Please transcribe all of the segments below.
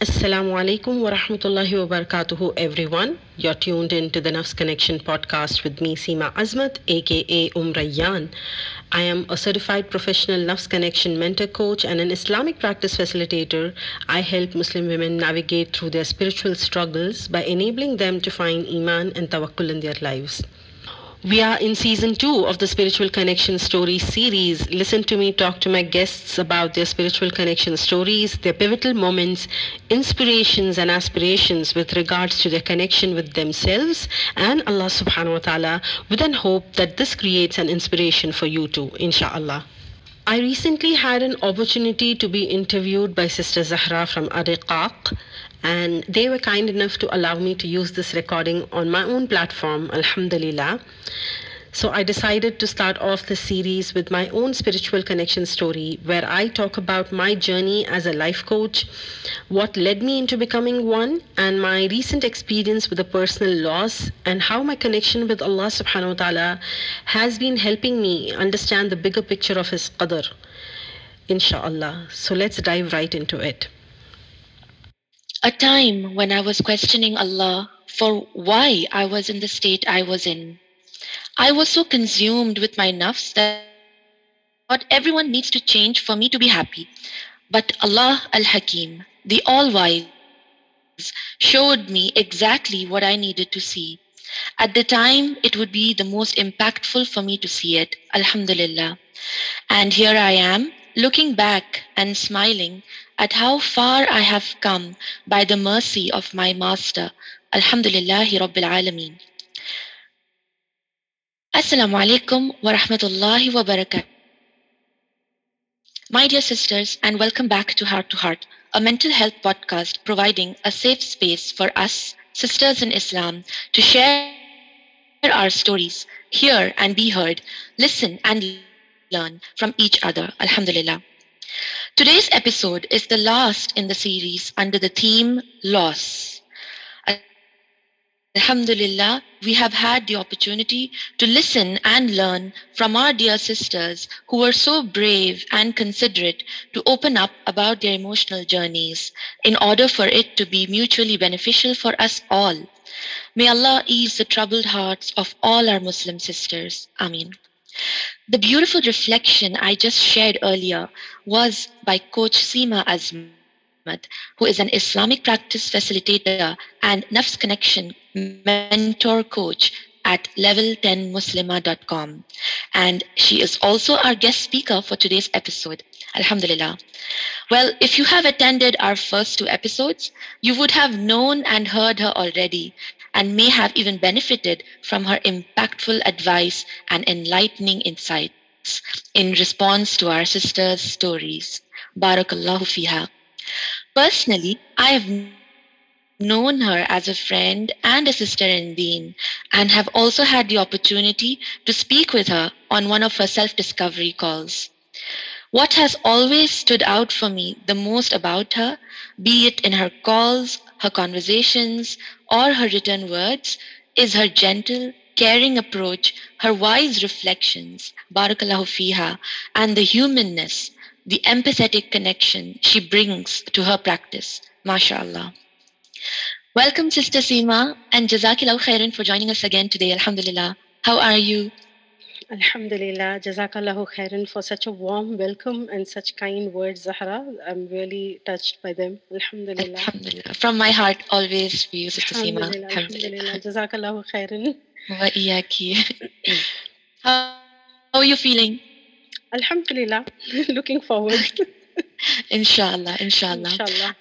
Assalamu alaikum wa rahmatullahi wa barakatuhu, everyone. You're tuned in to the Nafs Connection podcast with me, Seema Azmat, aka Um Rayyan. I am a certified professional Nafs Connection mentor coach and an Islamic practice facilitator. I help Muslim women navigate through their spiritual struggles by enabling them to find Iman and Tawakkul in their lives. We are in season two of the Spiritual Connection Stories series. Listen to me talk to my guests about their spiritual connection stories, their pivotal moments, inspirations, and aspirations with regards to their connection with themselves and Allah subhanahu wa ta'ala, with an hope that this creates an inspiration for you too, inshallah. I recently had an opportunity to be interviewed by Sister Zahra from Ariqaq, and they were kind enough to allow me to use this recording on my own platform, Alhamdulillah. So I decided to start off the series with my own spiritual connection story, where I talk about my journey as a life coach, what led me into becoming one, and my recent experience with a personal loss, and how my connection with Allah subhanahu wa ta'ala has been helping me understand the bigger picture of His qadr. Inshallah. So let's dive right into it. A time when I was questioning Allah for why I was in the state I was in. I was so consumed with my nafs that what everyone needs to change for me to be happy. But Allah Al Hakim, the All Wise, showed me exactly what I needed to see. At the time, it would be the most impactful for me to see it. Alhamdulillah. And here I am, looking back and smiling at how far I have come by the mercy of my Master. Alhamdulillahi Rabbil Alameen. Assalamu alaikum wa rahmatullahi wa barakatuh. My dear sisters, and welcome back to Heart to Heart, a mental health podcast providing a safe space for us, sisters in Islam, to share our stories, hear and be heard, listen and learn from each other. Alhamdulillah. Today's episode is the last in the series under the theme Loss. Alhamdulillah, we have had the opportunity to listen and learn from our dear sisters who were so brave and considerate to open up about their emotional journeys in order for it to be mutually beneficial for us all. May Allah ease the troubled hearts of all our Muslim sisters. Ameen. The beautiful reflection I just shared earlier was by Coach Seema Azmat, who is an Islamic practice facilitator and Nafs Connection mentor coach at level10muslima.com. And she is also our guest speaker for today's episode. Alhamdulillah. Well, if you have attended our first two episodes, you would have known and heard her already and may have even benefited from her impactful advice and enlightening insights in response to our sisters' stories. Barakallahu fiha. Personally, I have known her as a friend and a sister in Deen, and have also had the opportunity to speak with her on one of her self discovery calls. What has always stood out for me the most about her, be it in her calls, her conversations, or her written words, is her gentle, caring approach, her wise reflections, barakallahu fiha, and the humanness, the empathetic connection she brings to her practice. MashaAllah. Welcome, Sister Seema, and Jazakillah khairan for joining us again today. Alhamdulillah. How are you? Alhamdulillah, Jazakallahu khairan for such a warm welcome and such kind words, Zahra. I'm really touched by them. Alhamdulillah. Alhamdulillah. From my heart, always you, Sister Seema. Alhamdulillah, Alhamdulillah. Jazakallahu khairan. Wa iyaki. How how are you feeling? Alhamdulillah. Looking forward. Inshallah, inshallah. Inshallah.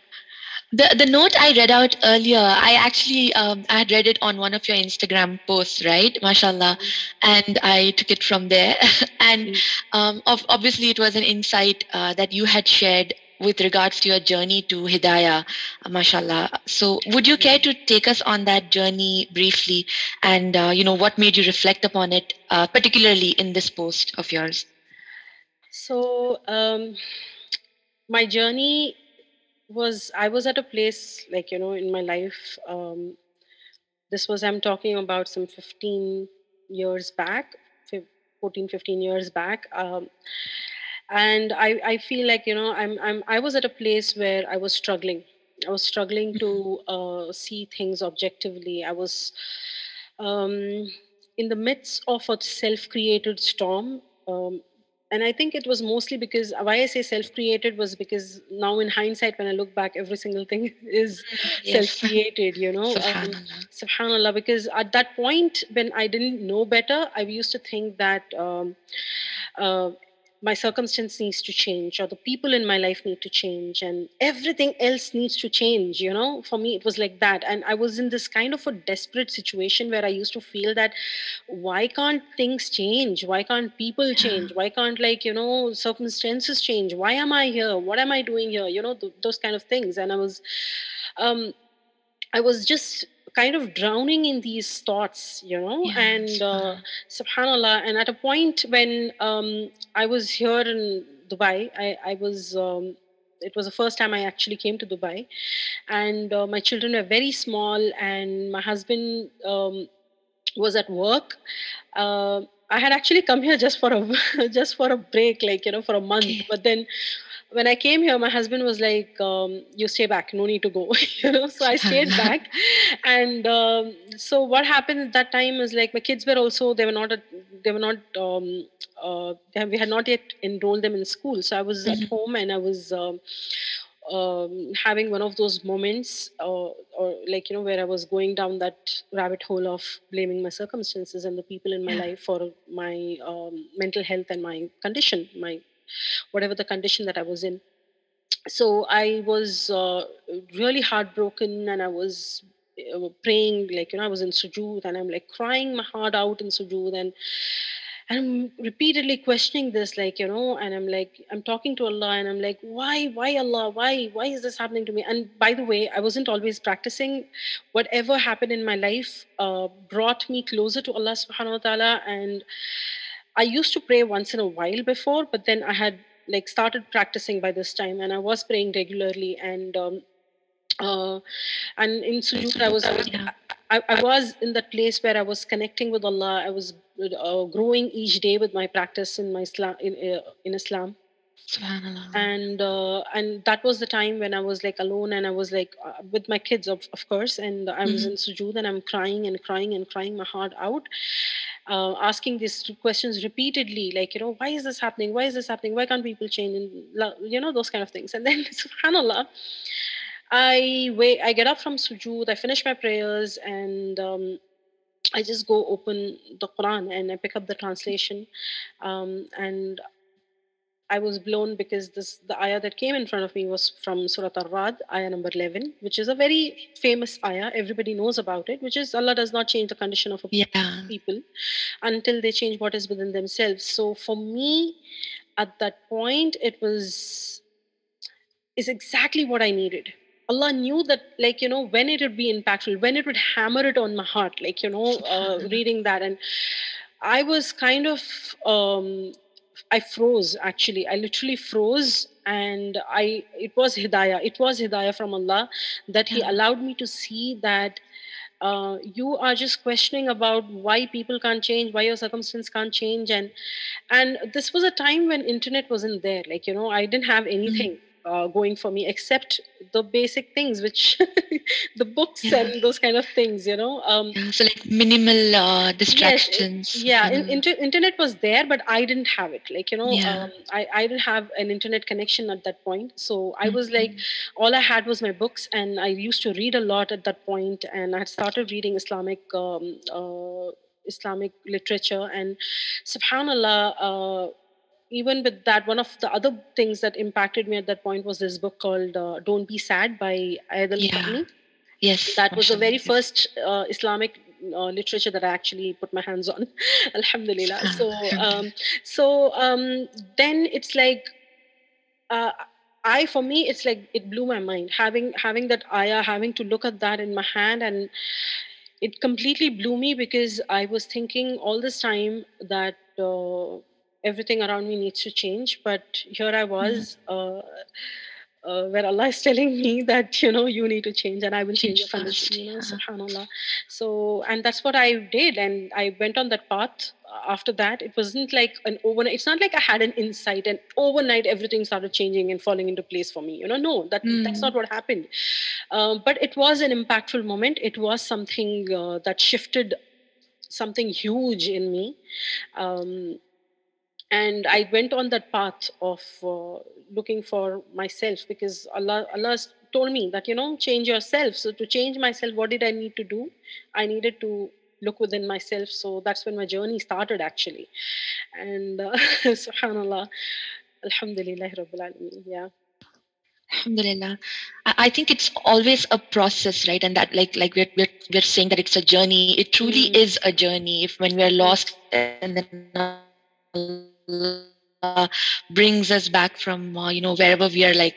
The the note I read out earlier, I actually um, I had read it on one of your Instagram posts, right? Mashallah, and I took it from there. and um, of, obviously, it was an insight uh, that you had shared with regards to your journey to Hidayah, mashallah. So, would you care to take us on that journey briefly, and uh, you know what made you reflect upon it, uh, particularly in this post of yours? So, um, my journey was I was at a place like, you know, in my life. Um, this was, I'm talking about some 15 years back, 14, 15 years back. Um, and I, I feel like, you know, I'm, I'm, I was at a place where I was struggling. I was struggling to uh, see things objectively. I was um, in the midst of a self-created storm. Um, and I think it was mostly because why I say self-created was because now in hindsight, when I look back, every single thing is Yes. self-created. You know, um, Subhanallah. Subhanallah. Because at that point, when I didn't know better, I used to think that. Um, uh, my circumstance needs to change or the people in my life need to change and everything else needs to change you know? For me it was like that and i was in this kind of a desperate situation where i used to feel that why can't things change? Why can't people change? Why can't like you know circumstances change? Why am i here? What am i doing here? You know th- those kind of things and i was um I was just kind of drowning in these thoughts, you know, Yeah. and uh, Subhanallah. And at a point when um, I was here in Dubai, I, I was, um, it was the first time I actually came to Dubai, and uh, my children were very small, and my husband um, was at work. Uh, I had actually come here just for a just for a break, like you know, for a month. Okay. But then when I came here, my husband was like, um, "You stay back, no need to go," you know. So I stayed back, and um, so what happened at that time is like my kids were also they were not at, they were not um, uh, they, we had not yet enrolled them in school. So I was at Mhm. home and I was. Um, um, having one of those moments, uh, or like you know, where I was going down that rabbit hole of blaming my circumstances and the people in my Yeah. life for my um, mental health and my condition, my whatever the condition that I was in. So I was uh, really heartbroken, and I was uh, praying like you know I was in sujood, and I'm like crying my heart out in sujood, and and I'm repeatedly questioning this, like, you know, and I'm like, I'm talking to Allah and I'm like, why, why Allah? Why, why is this happening to me? And by the way, I wasn't always practicing. Whatever happened in my life uh, brought me closer to Allah subhanahu wa ta'ala. And I used to pray once in a while before, but then I had like started practicing by this time and I was praying regularly. And um, uh, and in sujood i was i was I, I was in that place where i was connecting with allah i was uh, growing each day with my practice in my islam in, uh, in islam Subhanallah. and uh, and that was the time when i was like alone and i was like uh, with my kids of, of course and i was Mhm. in sujood and i'm crying and crying and crying my heart out uh, asking these questions repeatedly like you know why is this happening why is this happening why can't people change and you know those kind of things and then subhanallah I wait. I get up from sujood. I finish my prayers, and um, I just go open the Quran and I pick up the translation. Um, and I was blown because this the ayah that came in front of me was from Surah Ar-Rad, ayah number eleven, which is a very famous ayah. Everybody knows about it. Which is Allah does not change the condition of a Yeah. people until they change what is within themselves. So for me, at that point, it was is exactly what I needed. Allah knew that, like, you know, when it would be impactful, when it would hammer it on my heart, like, you know, uh, reading that. And I was kind of, um, I froze actually. I literally froze. And I, it was hidayah. It was hidayah from Allah that He allowed me to see that uh, you are just questioning about why people can't change, why your circumstance can't change, and and this was a time when internet wasn't there like you know i didn't have Mhm. anything uh, going for me except the basic things which the books Yeah. and those kind of things you know um So like minimal uh, yes distractions. yeah in, inter- internet was there but i didn't have it like you know Yeah. um, I, I didn't have an internet connection at that point so i was like Mhm. all i had was my books and i used to read a lot at that point and i had started reading islamic um, uh, islamic literature and subhanallah uh, even with that one of the other things that impacted me at that point was this book called uh, don't be sad by ayad al Yeah. Yes. that was the very first uh, islamic uh, literature that i actually put my hands on. Alhamdulillah. So um, so um, then it's like uh, I for me it's like it blew my mind. Having having that ayah having to look at that in my hand and it completely blew me because I was thinking all this time that uh, everything around me needs to change but here I Mhm. was uh, uh, where Allah is telling me that you know you need to change and I will change, Change your condition. You know. Subhanallah. So and that's what I did, and I went on that path. After that, it wasn't like an overnight. It's not like I had an insight and overnight everything started changing and falling into place for me. You know, no, that that's Mm. not what happened. Um, but it was an impactful moment. It was something uh, that shifted something huge in me. Um, and I went on that path of uh, looking for myself because Allah Allah told me that you know change yourself. So to change myself, what did I need to do? I needed to look within myself. So that's when my journey started actually. And uh, Subhanallah, Alhamdulillah Rabbil Alameen. Yeah. Alhamdulillah. I, think it's always a process, right? And that like like we're, we're we're saying that it's a journey. It truly Mm. is a journey. If when we're lost and then Allah brings us back from uh, you know wherever we are like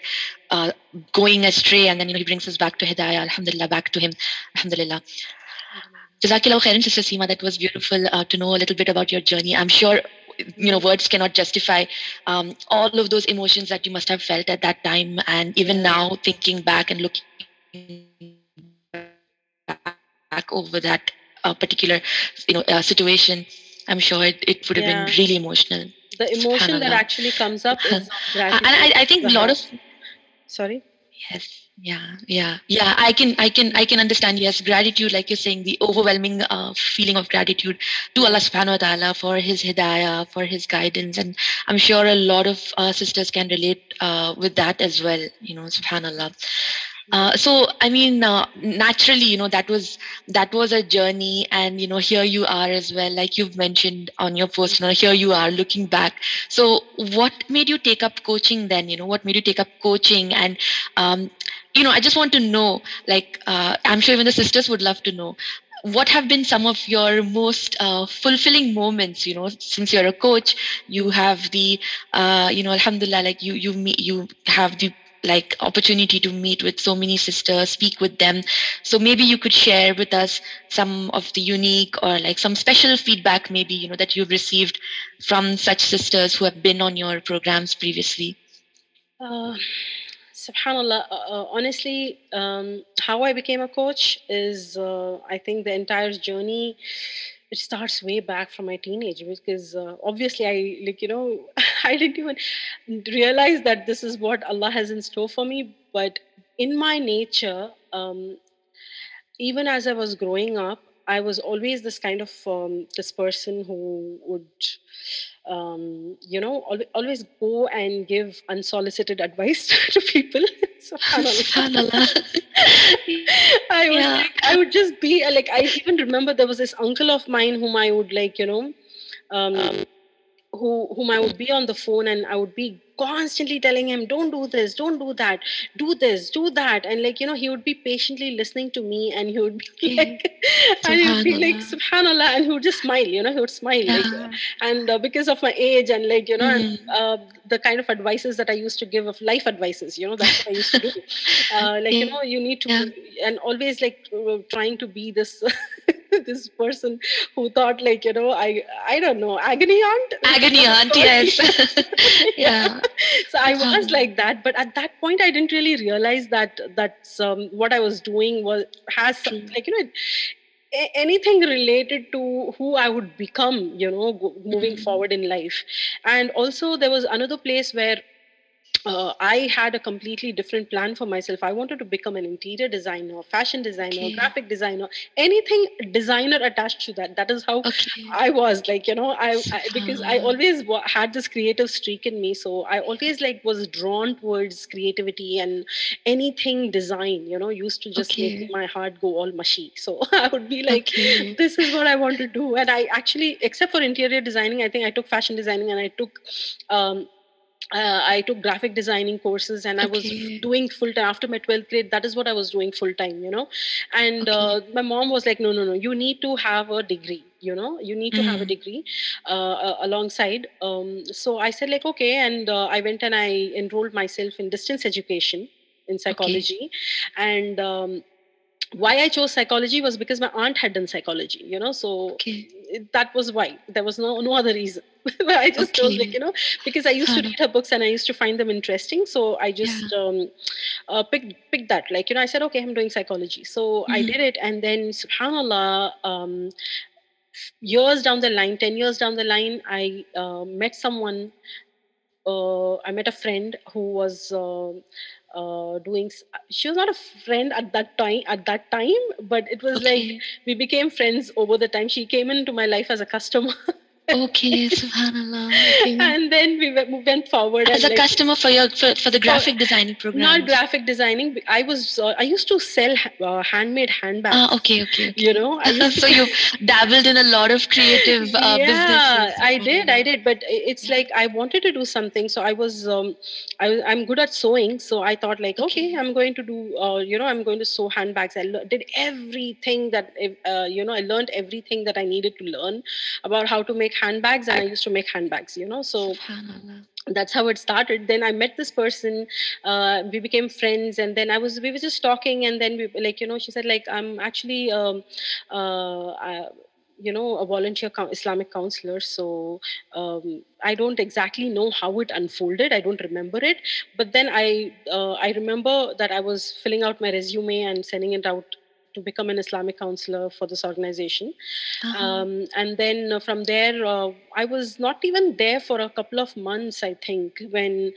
uh, going astray and then you know he brings us back to hidayah alhamdulillah back to him alhamdulillah Jazakallah khairan, Sister Seema. That was beautiful uh, to know a little bit about your journey. I'm sure, you know, words cannot justify um, all of those emotions that you must have felt at that time, and even now, thinking back and looking back over that uh, particular, you know, uh, situation. I'm sure it, it would have Yeah. been really emotional. The emotion that actually comes up is Uh, gratitude. and I, I think a lot of Sorry. Yes. Yeah. Yeah. Yeah. I can. I can. I can understand. Yes. Gratitude, like you're saying, the overwhelming uh, feeling of gratitude to Allah Subhanahu wa Taala for His hidayah, for His guidance, and I'm sure a lot of uh, sisters can relate uh, with that as well. You know, Subhanallah. Uh, so I mean, uh, naturally, you know, that was that was a journey, and you know, here you are as well. Like you've mentioned on your post, you know, here you are looking back. So, what made you take up coaching then? You know, what made you take up coaching? And um, you know, I just want to know. Like, uh, I'm sure even the sisters would love to know. What have been some of your most uh, fulfilling moments? You know, since you're a coach, you have the, uh, you know, Alhamdulillah, like you you you have the like opportunity to meet with so many sisters speak with them so maybe you could share with us some of the unique or like some special feedback maybe you know that you've received from such sisters who have been on your programs previously Uh, Subhanallah, uh, uh, honestly, um, how I became a coach is, uh, I think, the entire journey. It starts way back from my teenage because uh, obviously I like you know I didn't even realize that this is what Allah has in store for me. But in my nature, um, even as I was growing up, I was always this kind of um, this person who would, um, you know, always go and give unsolicited advice to people. Subhanallah. I was Yeah. like, I would just be uh, like, I even remember there was this uncle of mine whom I would like, you know, um, who whom I would be on the phone and I would be constantly telling him, "Don't do this, don't do that, do this, do that," and like you know, he would be patiently listening to me, and he would be like, and he would be like, Subhanallah. And he would just smile, you know, he would smile, like, and uh, because of my age and like you know, and, Mhm. uh, the kind of advices that I used to give of life advices, you know, that's what I used to do. Uh, like you know, you need to, Yeah. and always like uh, trying to be this. this person who thought like you know i i don't know agony aunt Agony aunt, yes. yeah. so i was Subhanallah. like that but at that point i didn't really realize that that's um, what i was doing was has some- like you know a- anything related to who i would become you know go, moving Mhm. forward in life and also there was another place where uh, I had a completely different plan for myself. I wanted to become an interior designer, fashion designer, Okay. graphic designer, anything designer attached to that. That is how Okay. I was like, you know, I, I because I always wa- had this creative streak in me, so I always like was drawn towards creativity and anything design. You know, used to just make my heart go all mushy. So I would be like, Okay. this is what I want to do, and I actually, except for interior designing, I think I took fashion designing and I took. Um, uh, I took graphic designing courses and I was doing full time after my 12th grade. That is what I was doing full time, you know. And Okay. uh, my mom was like, no, no, no, you need to have a degree, you know, you need to have a Mm. degree uh, alongside. Um, so I said, like, okay. And uh, I went and I enrolled myself in distance education in psychology. And um, why I chose psychology was because my aunt had done psychology, you know. So Okay. that was why there was no no other reason i just okay. was like you know because i used to read her books and i used to find them interesting so i just yeah. um, uh, picked picked that like you know i said okay i'm doing psychology so mm-hmm. i did it and then subhanallah um, years down the line 10 years down the line i uh, met someone uh, i met a friend who was uh, uh, doing she was not a friend at that time at that time but it was okay. like we became friends over the time she came into my life as a customer okay subhanallah okay. and then we went forward as a like, customer for your for, for the graphic designing program. Not graphic designing i was uh, i used to sell uh, handmade handbags. Ah, okay, okay, okay. You know so you dabbled in a lot of creative uh, yeah, businesses. I did i did but it's like i wanted to do something so i was um, I, i'm good at sewing so i thought like okay, okay i'm going to do uh, you know i'm going to sew handbags. I le- did everything that uh, you know i learned everything that i needed to learn about how to make handbags and I used to make handbags, you know. So that's how it started. Then I met this person, uh, we became friends, and then I was we were just talking, and then we like, you know, she said, like, I'm actually um, uh, I, you know a volunteer islamic counselor so um, i don't exactly know how it unfolded i don't remember it but then i uh, i remember that i was filling out my resume and sending it out to become an Islamic counselor for this organization. Uh-huh. Um, and then uh, from there, uh, I was not even there for a couple of months, I think, when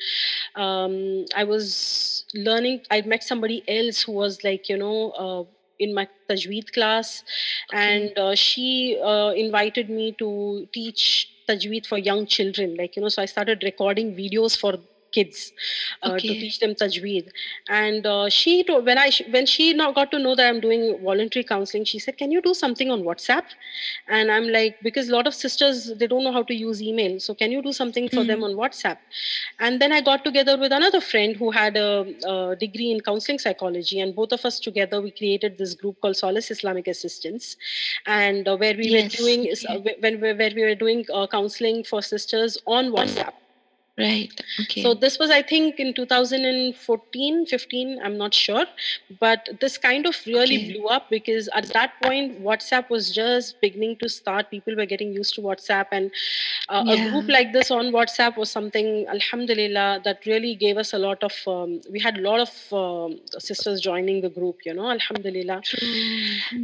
um, I was learning. I met somebody else who was like, you know, uh, in my Tajweed class, okay. and uh, she uh, invited me to teach Tajweed for young children. Like, you know, so I started recording videos for kids uh, okay. to teach them tajweed and uh, she told when i when she now got to know that i'm doing voluntary counseling she said can you do something on whatsapp and i'm like because a lot of sisters they don't know how to use email so can you do something for mm-hmm. them on whatsapp and then i got together with another friend who had a, a, degree in counseling psychology and both of us together we created this group called solace islamic assistance and uh, where we yes. were doing okay. when where we were doing uh, counseling for sisters on whatsapp Right. Okay. So this was, I think, in 2014, 15. I'm not sure, but this kind of really okay. blew up because at that point, WhatsApp was just beginning to start. People were getting used to WhatsApp, and uh, yeah. a group like this on WhatsApp was something, Alhamdulillah, that really gave us a lot of. Um, we had a lot of um, sisters joining the group. You know, Alhamdulillah.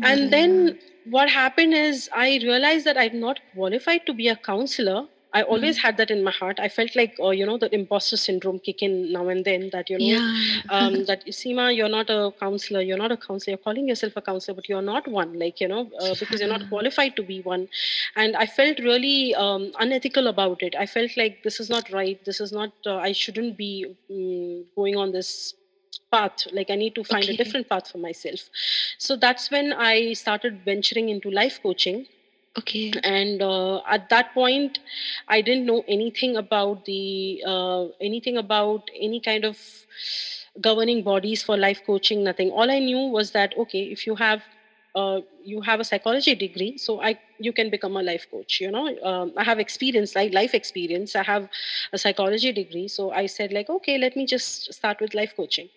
And then what happened is I realized that I'm not qualified to be a counselor I always mm. had that in my heart. I felt like, uh, you know, the imposter syndrome kick in now and then that, you know, yeah. um, that Seema, you're not a counselor, you're not a counselor, you're calling yourself a counselor, but you're not one, like, you know, uh, because you're not qualified to be one. And I felt really um, unethical about it. I felt like this is not right. This is not, uh, I shouldn't be um, going on this path like i need to find okay. a different path for myself so that's when i started venturing into life coaching Okay. And uh, at that point, I didn't know anything about the uh, anything about any kind of governing bodies for life coaching. Nothing. All I knew was that okay, if you have uh, you have a psychology degree, so I you can become a life coach. You know, um, I have experience, like life experience. I have a psychology degree, so I said like, okay, let me just start with life coaching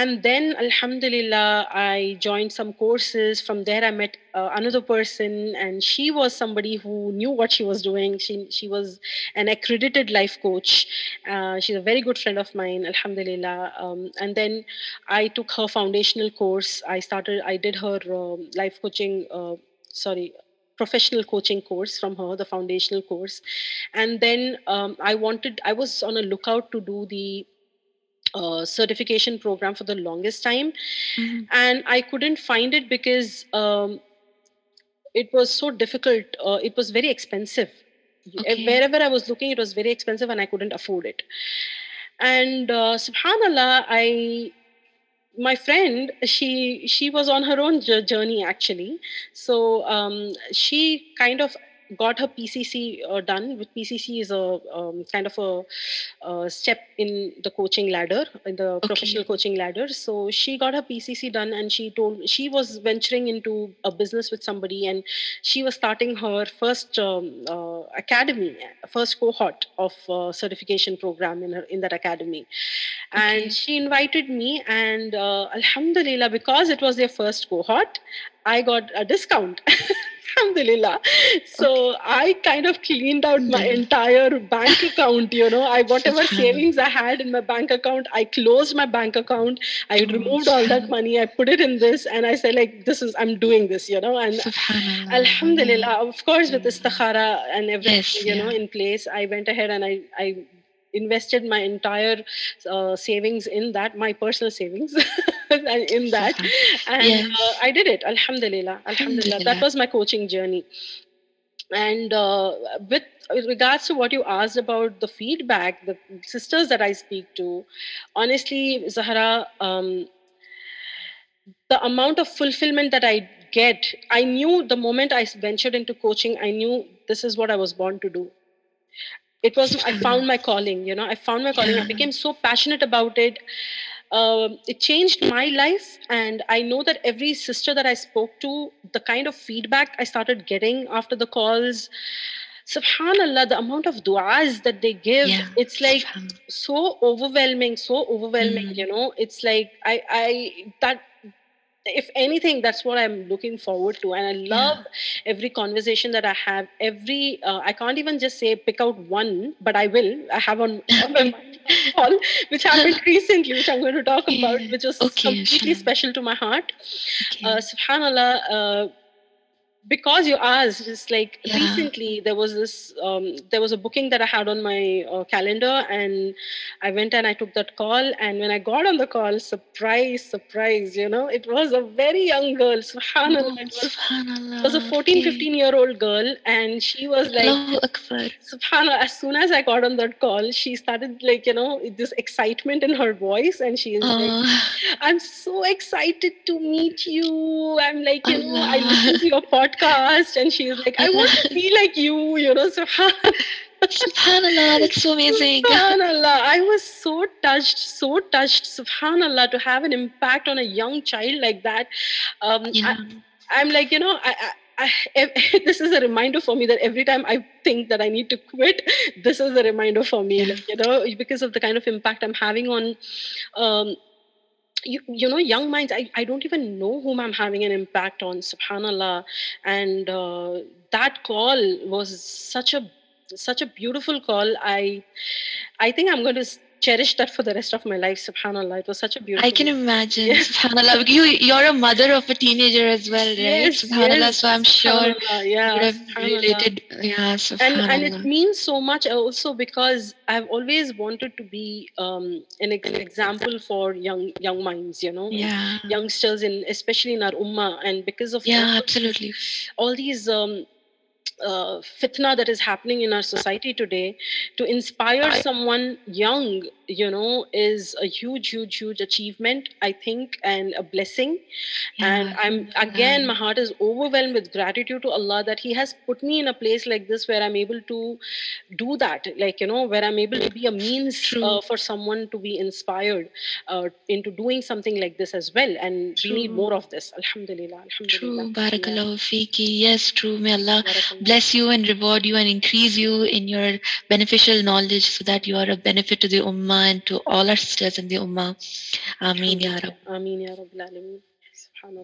and then alhamdulillah i joined some courses. From there i met uh, another person and she was somebody who knew what she was doing. She she was an accredited life coach. Uh, she's a very good friend of mine alhamdulillah. Um, and then i took her foundational course. I started i did her um, life coaching uh, sorry professional coaching course from her the foundational course. And then um, i wanted i was on a lookout to do the uh, certification program for the longest time mm-hmm. and i couldn't find it because um, it was so difficult uh, it was very expensive okay. wherever i was looking it was very expensive and i couldn't afford it and uh, subhanallah i my friend she she was on her own journey actually so um, she kind of got her PCC uh, done. With PCC is a um, kind of a, a, step in the coaching ladder, in the okay. professional coaching ladder. So she got her PCC done, and she told she was venturing into a business with somebody, and she was starting her first um, uh, academy, first cohort of uh, certification program in her in that academy. Okay. And she invited me, and uh, Alhamdulillah, because it was their first cohort, I got a discount. Alhamdulillah. So I kind of cleaned out my hmm. entire bank account. You know, I whatever hmm. savings I had in my bank account, I closed my bank account. I hmm. removed all that money. I put it in this, and I said like, this is I'm doing this. You know, and Alhamdulillah. Of course, with istikhara and everything, Yes, you know, yeah. in place, I went ahead and I I invested my entire uh, savings in that, my personal savings in that, and Yes. uh, I did it. Alhamdulillah, Alhamdulillah. That was my coaching journey. And uh, with with regards to what you asked about the feedback, the sisters that I speak to, honestly, Zahra, um, the amount of fulfillment that I get, I knew the moment I ventured into coaching, I knew this is what I was born to do. It was, I found my calling, you know, I found my calling. I became so passionate about it. Um, it changed my life. And I know that every sister that I spoke to, the kind of feedback I started getting after the calls, subhanallah, the amount of du'as that they give, Yeah. it's like, so overwhelming so overwhelming Mm. you know it's like i i that if anything that's what i'm looking forward to and i love every conversation that i have every uh, i can't even just say pick out one but i will i have on, on my call which happened recently which i'm going to talk about which was Okay, completely sure. special to my heart Okay. uh, subhanallah uh, because you asked it's like Yeah. recently there was this um, there was a booking that i had on my uh, calendar and i went and i took that call and when i got on the call surprise surprise you know it was a very young girl subhanallah Oh, it was Subhanallah. it was a 14 okay. 15 year old girl and she was like subhanallah as soon as i got on that call she started like you know this excitement in her voice and she is like Oh, I'm so excited to meet you. I'm like, you know, I Allah. listen to your podcast, and she's like, I want to be like you, you know. So, Subhanallah, that's so amazing. Subhanallah, I was so touched, so touched, Subhanallah, to have an impact on a young child like that. Um, Yeah. I, I'm like, you know, I, I, I, this is a reminder for me that every time I think that I need to quit, this is a reminder for me, like, you know, because of the kind of impact I'm having on. Um, you, you know young minds I, I don't even know whom i'm having an impact on subhanallah. And uh, that call was such a such a beautiful call. I i think i'm going to cherish that for the rest of my life subhanallah it was such a beautiful I can imagine. Yes. Subhanallah. You, you're a mother of a teenager as well, right? Yes, Subhanallah. yes, So I'm sure you yeah would have related. Yeah, and Subhanallah. and it means so much also because I've always wanted to be um, an, ex- example for young young minds, you know, yeah. youngsters in especially in our ummah, and because of Yeah, these- absolutely. all these um, uh, fitna that is happening in our society today to inspire someone young you know is a huge huge huge achievement i think and a blessing. And i'm again my heart is overwhelmed with gratitude to allah that he has put me in a place like this where i'm able to do that. Like you know where i'm able to be a means uh, for someone to be inspired uh, into doing something like this as well and we need more of this. Alhamdulillah alhamdulillah. True. Barakallahu fiki. Yes, true. May Allah bless you and reward you and increase you in your beneficial knowledge so that you are a benefit to the ummah and to all our sisters in the ummah. Ameen ya Rab. Ameen ya Rabbil Alameen.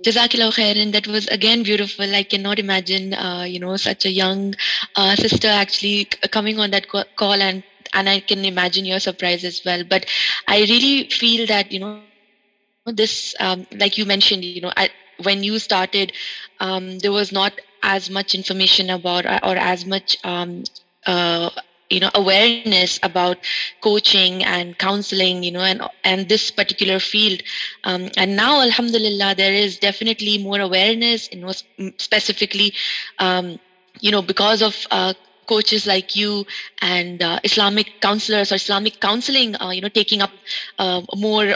Subhanallah. Khairan. That was again beautiful. I cannot imagine, uh, you know, such a young uh, sister actually coming on that call and and I can imagine your surprise as well. But I really feel that you know this, um, like you mentioned, you know, I, when you started, um, there was not as much information about or, or as much. Um, uh, you know awareness about coaching and counseling you know and and this particular field. Um, and now alhamdulillah there is definitely more awareness you know specifically um, you know because of uh, coaches like you and uh, islamic counselors or islamic counseling uh, you know taking up uh, more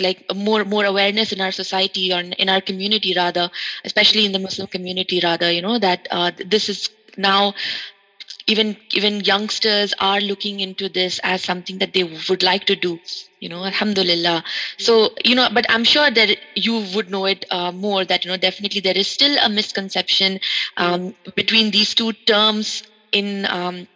like more more awareness in our society or in our community rather especially in the muslim community rather you know that uh, this is now even even youngsters are looking into this as something that they would like to do you know alhamdulillah so you know but i'm sure that you would know it uh, more that you know definitely there is still a misconception um, between these two terms in um,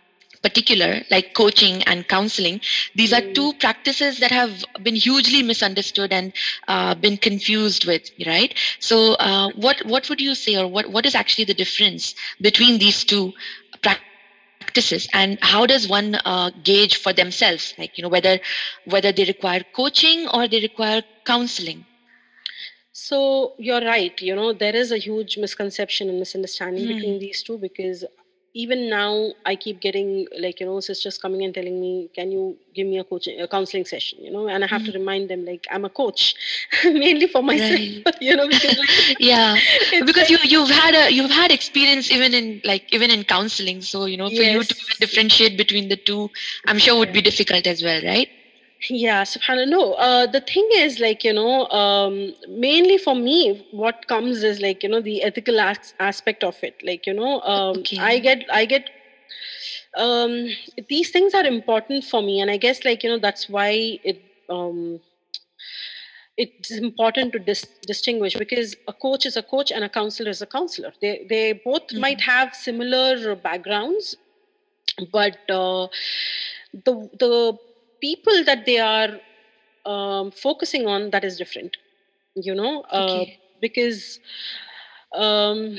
particular, like coaching and counseling, these are two practices that have been hugely misunderstood and uh, been confused with, right? So, uh, what what would you say, or what what is actually the difference between these two practices, and how does one uh, gauge for themselves, like you know, whether whether they require coaching or they require counseling? So you're right. You know, there is a huge misconception and misunderstanding Hmm. between these two because even now I keep getting like, you know, sisters coming and telling me, can you give me a coaching, a counseling session, you know, and I have to Hmm. remind them like I'm a coach mainly for myself, Right. you know, because like, Yeah. because like, you you've had a you've had experience even in like even in counseling so you know for you to differentiate between the two i'm sure would be difficult as well right Yeah, subhanallah. No, uh, the thing is, like, you know, um, mainly for me, what comes is like, you know, the ethical as- aspect of it. Like, you know, um, I get, I get, um, these things are important for me. And I guess, like, you know, that's why it, um, it's important to dis- distinguish because a coach is a coach and a counselor is a counselor. They, they both might Mhm. have similar backgrounds, but uh, the the people that they are um, focusing on that is different you know uh, okay. because um,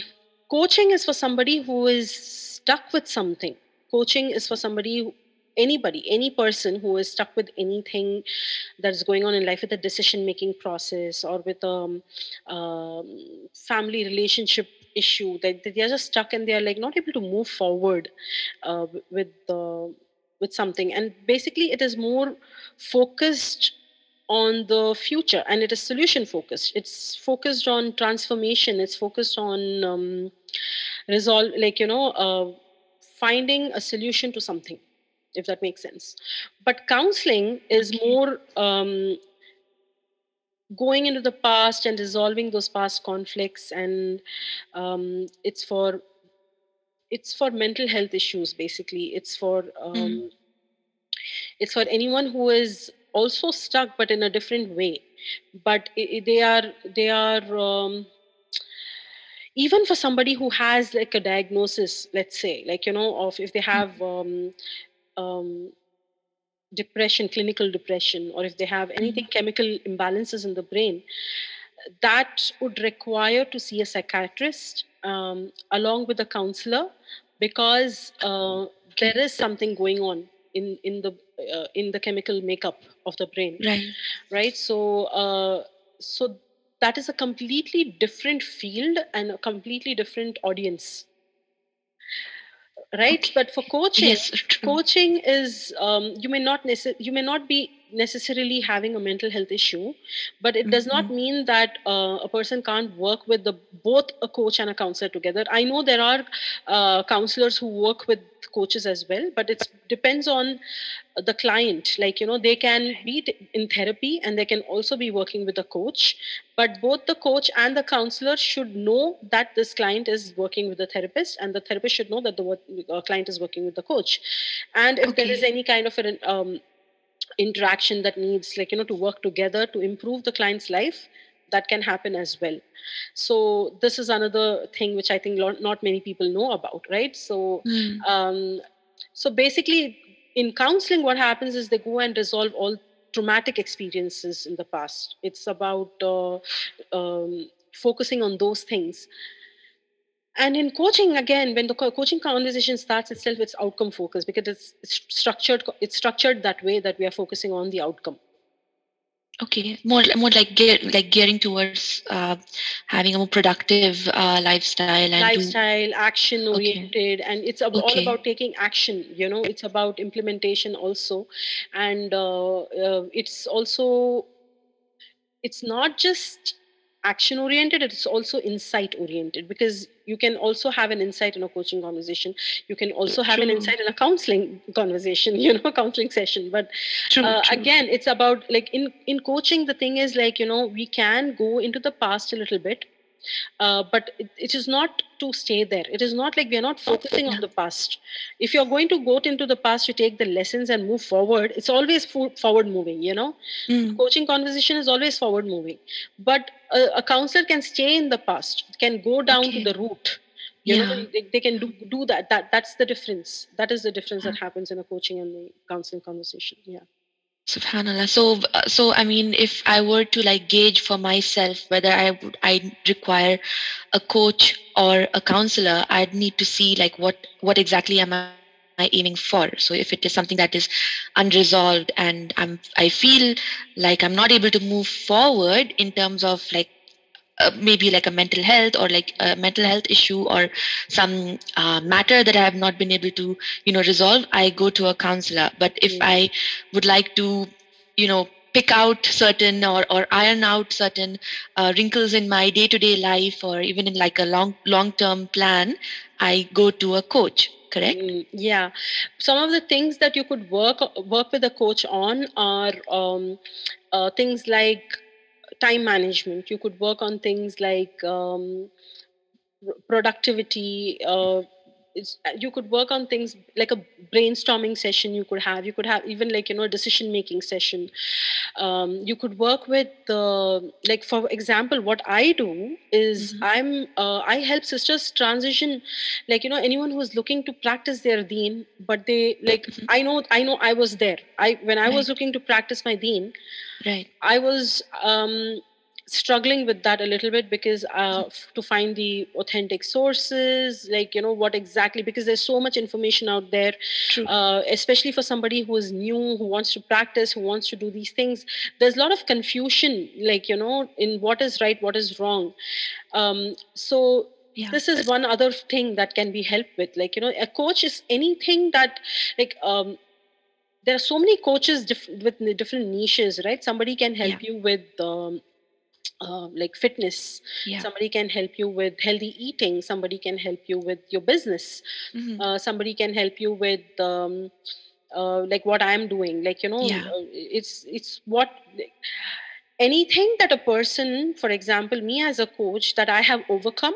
coaching is for somebody who is stuck with something. Coaching is for somebody who- anybody any person who is stuck with anything that is going on in life with a decision making process or with a um, um, family relationship issue that, that they are just stuck and they are like not able to move forward uh, with the with something. And basically it is more focused on the future and it is solution focused. It's focused on transformation. It's focused on um, resolve like you know uh, finding a solution to something if that makes sense. But counseling is more um, going into the past and resolving those past conflicts and um, it's for it's for mental health issues basically it's for mm. um, it's for anyone who is also stuck but in a different way but i i- they are they are um, even for somebody who has like a diagnosis let's say like you know of if they have um, um, depression clinical depression or if they have anything Mm. chemical imbalances in the brain that would require to see a psychiatrist um, along with a counselor because uh, there is something going on in in the uh, in the chemical makeup of the brain. Right. Right? So uh, so that is a completely different field and a completely different audience. Right? Okay. But for coaching yes coaching is um, you may not necess- you may not be necessarily having a mental health issue but it does not hmm mean that uh, a person can't work with the both a coach and a counselor together. I know there are uh, counselors who work with coaches as well but it depends on the client. Like you know they can be t- in therapy and they can also be working with a coach but both the coach and the counselor should know that this client is working with the therapist and the therapist should know that the wo- uh, client is working with the coach. And if there is any kind of an um, interaction that needs like you know to work together to improve the client's life that can happen as well. So this is another thing which i think not many people know about right? So mm. um, so basically in counseling what happens is they go and resolve all traumatic experiences in the past. It's about uh, um, focusing on those things and in coaching again when the co- coaching conversation starts itself it's outcome focused because it's, it's structured it's structured that way that we are focusing on the outcome. Okay. More more like gear like gearing towards uh, having a more productive uh, lifestyle and lifestyle action okay. oriented and it's ab- all about taking action you know it's about implementation also. And uh, uh, it's also it's not just action oriented it's also insight oriented because you can also have an insight in a coaching conversation. You can also have an insight in a counseling conversation you know counseling session. But true uh, true. again it's about like in in coaching the thing is like you know we can go into the past a little bit uh, but it, it is not to stay there. It is not like we are not focusing on the past. If you're going to go into the past you take the lessons and move forward. It's always forward moving you know? Mm. coaching conversation is always forward moving. But a, a counselor can stay in the past can go down to the root. You Yeah. know they, they can do, do that. That that's the difference. That is the difference that happens in a coaching and the counseling conversation. Yeah Subhanallah. So, uh, so I mean, if I were to like gauge for myself whether I would I require a coach or a counselor, I'd need to see like what what exactly am I aiming for. So, if it is something that is unresolved and I'm I feel like I'm not able to move forward in terms of like uh, maybe like a mental health or like a mental health issue or some uh, matter that I have not been able to, you know, resolve, I go to a counselor. But if Mm. I would like to, you know, pick out certain or, or iron out certain uh, wrinkles in my day-to-day life or even in like a long long-term plan, I go to a coach. Correct? Mm, yeah some of the things that you could work work with a coach on are um, uh, things like time management. You could work on things like um, productivity uh, you could work on things like a brainstorming session you could have you could have even like you know a decision making session um, you could work with uh, like for example what i do is Mhm. i'm uh, i help sisters transition like you know anyone who's looking to practice their deen but they like Mhm. i know i know i was there i when i was looking to practice my deen Right. I was um, struggling with that a little bit because uh, to find the authentic sources, like you know what exactly, because there's so much information out there, uh, especially for somebody who is new, who wants to practice, who wants to do these things. There's a lot of confusion, like you know, in what is right, what is wrong. Um, so yeah. this is one other thing that can be helped with like you know a coach is anything that like um there are so many coaches diff- with different niches right somebody can help you with um, uh, like fitness yeah. somebody can help you with healthy eating somebody can help you with your business Mhm. uh, somebody can help you with um, uh, like what i'm doing like you know Yeah. uh, it's it's what anything that a person for example me as a coach that i have overcome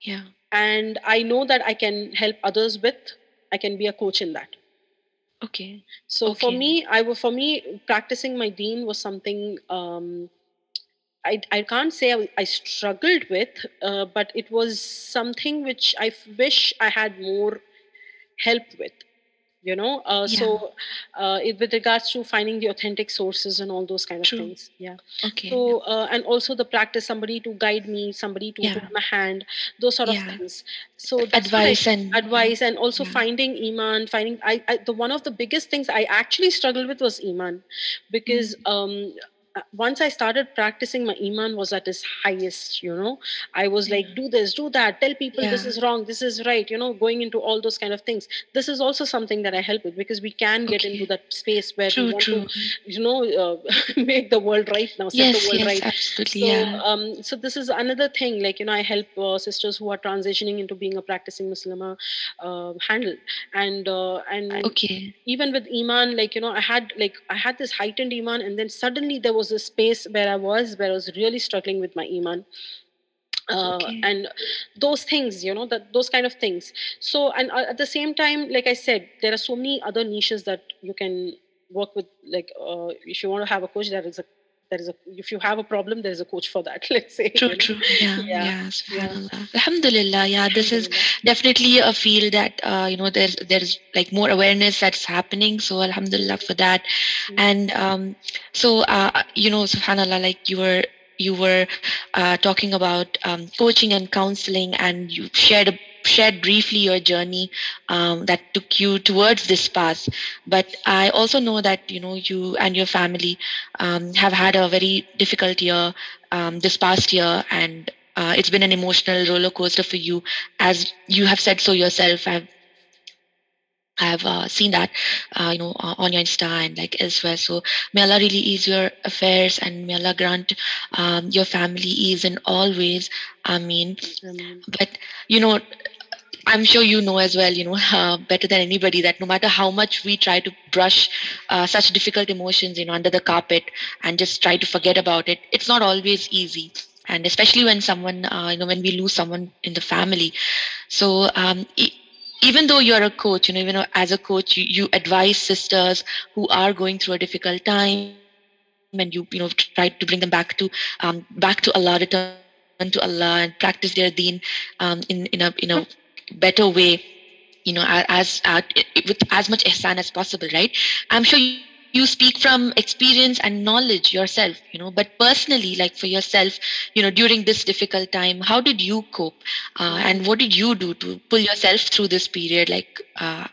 yeah. and i know that i can help others with i can be a coach in that Okay. so for me i was for me practicing my deen was something um I, I can't say I, I struggled with, uh, but it was something which I wish I had more help with. You know, uh, so uh, it, with regards to finding the authentic sources and all those kind of True. things, yeah. Okay. So uh, and also the practice, somebody to guide me, somebody to Yeah. hold my hand, those sort of Yeah. things. So what I- advice and advice and also Yeah. finding iman finding I, I the one of the biggest things i actually struggled with was iman because um uh, once i started practicing my iman was at its highest you know i was like do this do that tell people this is wrong this is right you know going into all those kind of things this is also something that i help with because we can get into that space where we want true. to you know uh, make the world right now set Yes, the world yes, right absolutely. so yeah. um so this is another thing like you know i help uh, sisters who are transitioning into being a practicing muslima uh, handle and uh, and Okay. even with iman like you know i had like i had this heightened iman and then suddenly there was a space where i was where i was really struggling with my iman uh, Okay. and those things you know that those kind of things so and uh, at the same time like i said there are so many other niches that you can work with like uh, if you want to have a coach there is a there is a if you have a problem there is a coach for that let's say True, you true. Yeah, Yeah, yeah. Subhanallah. Alhamdulillah. Yeah, this is definitely a field that uh, you know there's there's like more awareness that's happening. So Alhamdulillah for that. Mm. And um, so uh, you know, Subhanallah, like you were you were uh, talking about um, coaching and counseling, and you shared a, shared briefly your journey um, that took you towards this path. But I also know that you know you and your family um, have had a very difficult year um, this past year, and uh, it's been an emotional roller coaster for you, as you have said so yourself. I've I've uh, seen that, uh, you know, on your Insta and like elsewhere. So may Allah really ease your affairs and may Allah grant um, your family ease in all ways. I mean, but you know, I'm sure you know as well, you know, uh, better than anybody that no matter how much we try to brush uh, such difficult emotions, you know, under the carpet and just try to forget about it, it's not always easy. And especially when someone, uh, you know, when we lose someone in the family. So um, even though you're a coach, you know, even as a coach, you, you advise sisters who are going through a difficult time and you, you know, try to bring them back to, um, back to Allah, return to Allah and practice their deen um, in in a in a better way, you know, as, as with as much ihsan as possible, right? I'm sure you, you speak from experience and knowledge yourself, you know, but personally, like for yourself, you know, during this difficult time, how did you cope, uh, and what did you do to pull yourself through this period? Like, uh,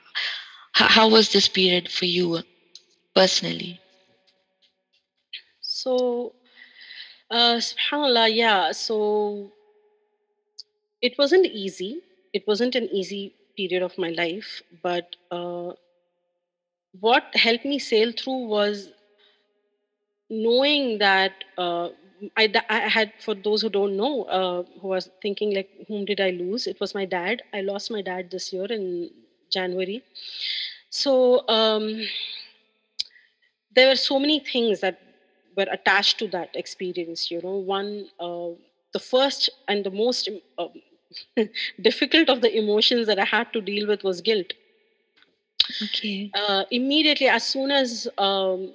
how, how was this period for you personally? So, uh, subhanallah, yeah. So it wasn't easy. It wasn't an easy period of my life, but uh, what helped me sail through was knowing that uh, I, I had, for those who don't know, uh, who was thinking like, whom did I lose? It was my dad. I lost my dad this year in January. So um, there were so many things that were attached to that experience. You know, one, uh, the first and the most um, difficult of the emotions that I had to deal with was guilt. Okay. Uh, immediately, as soon as um,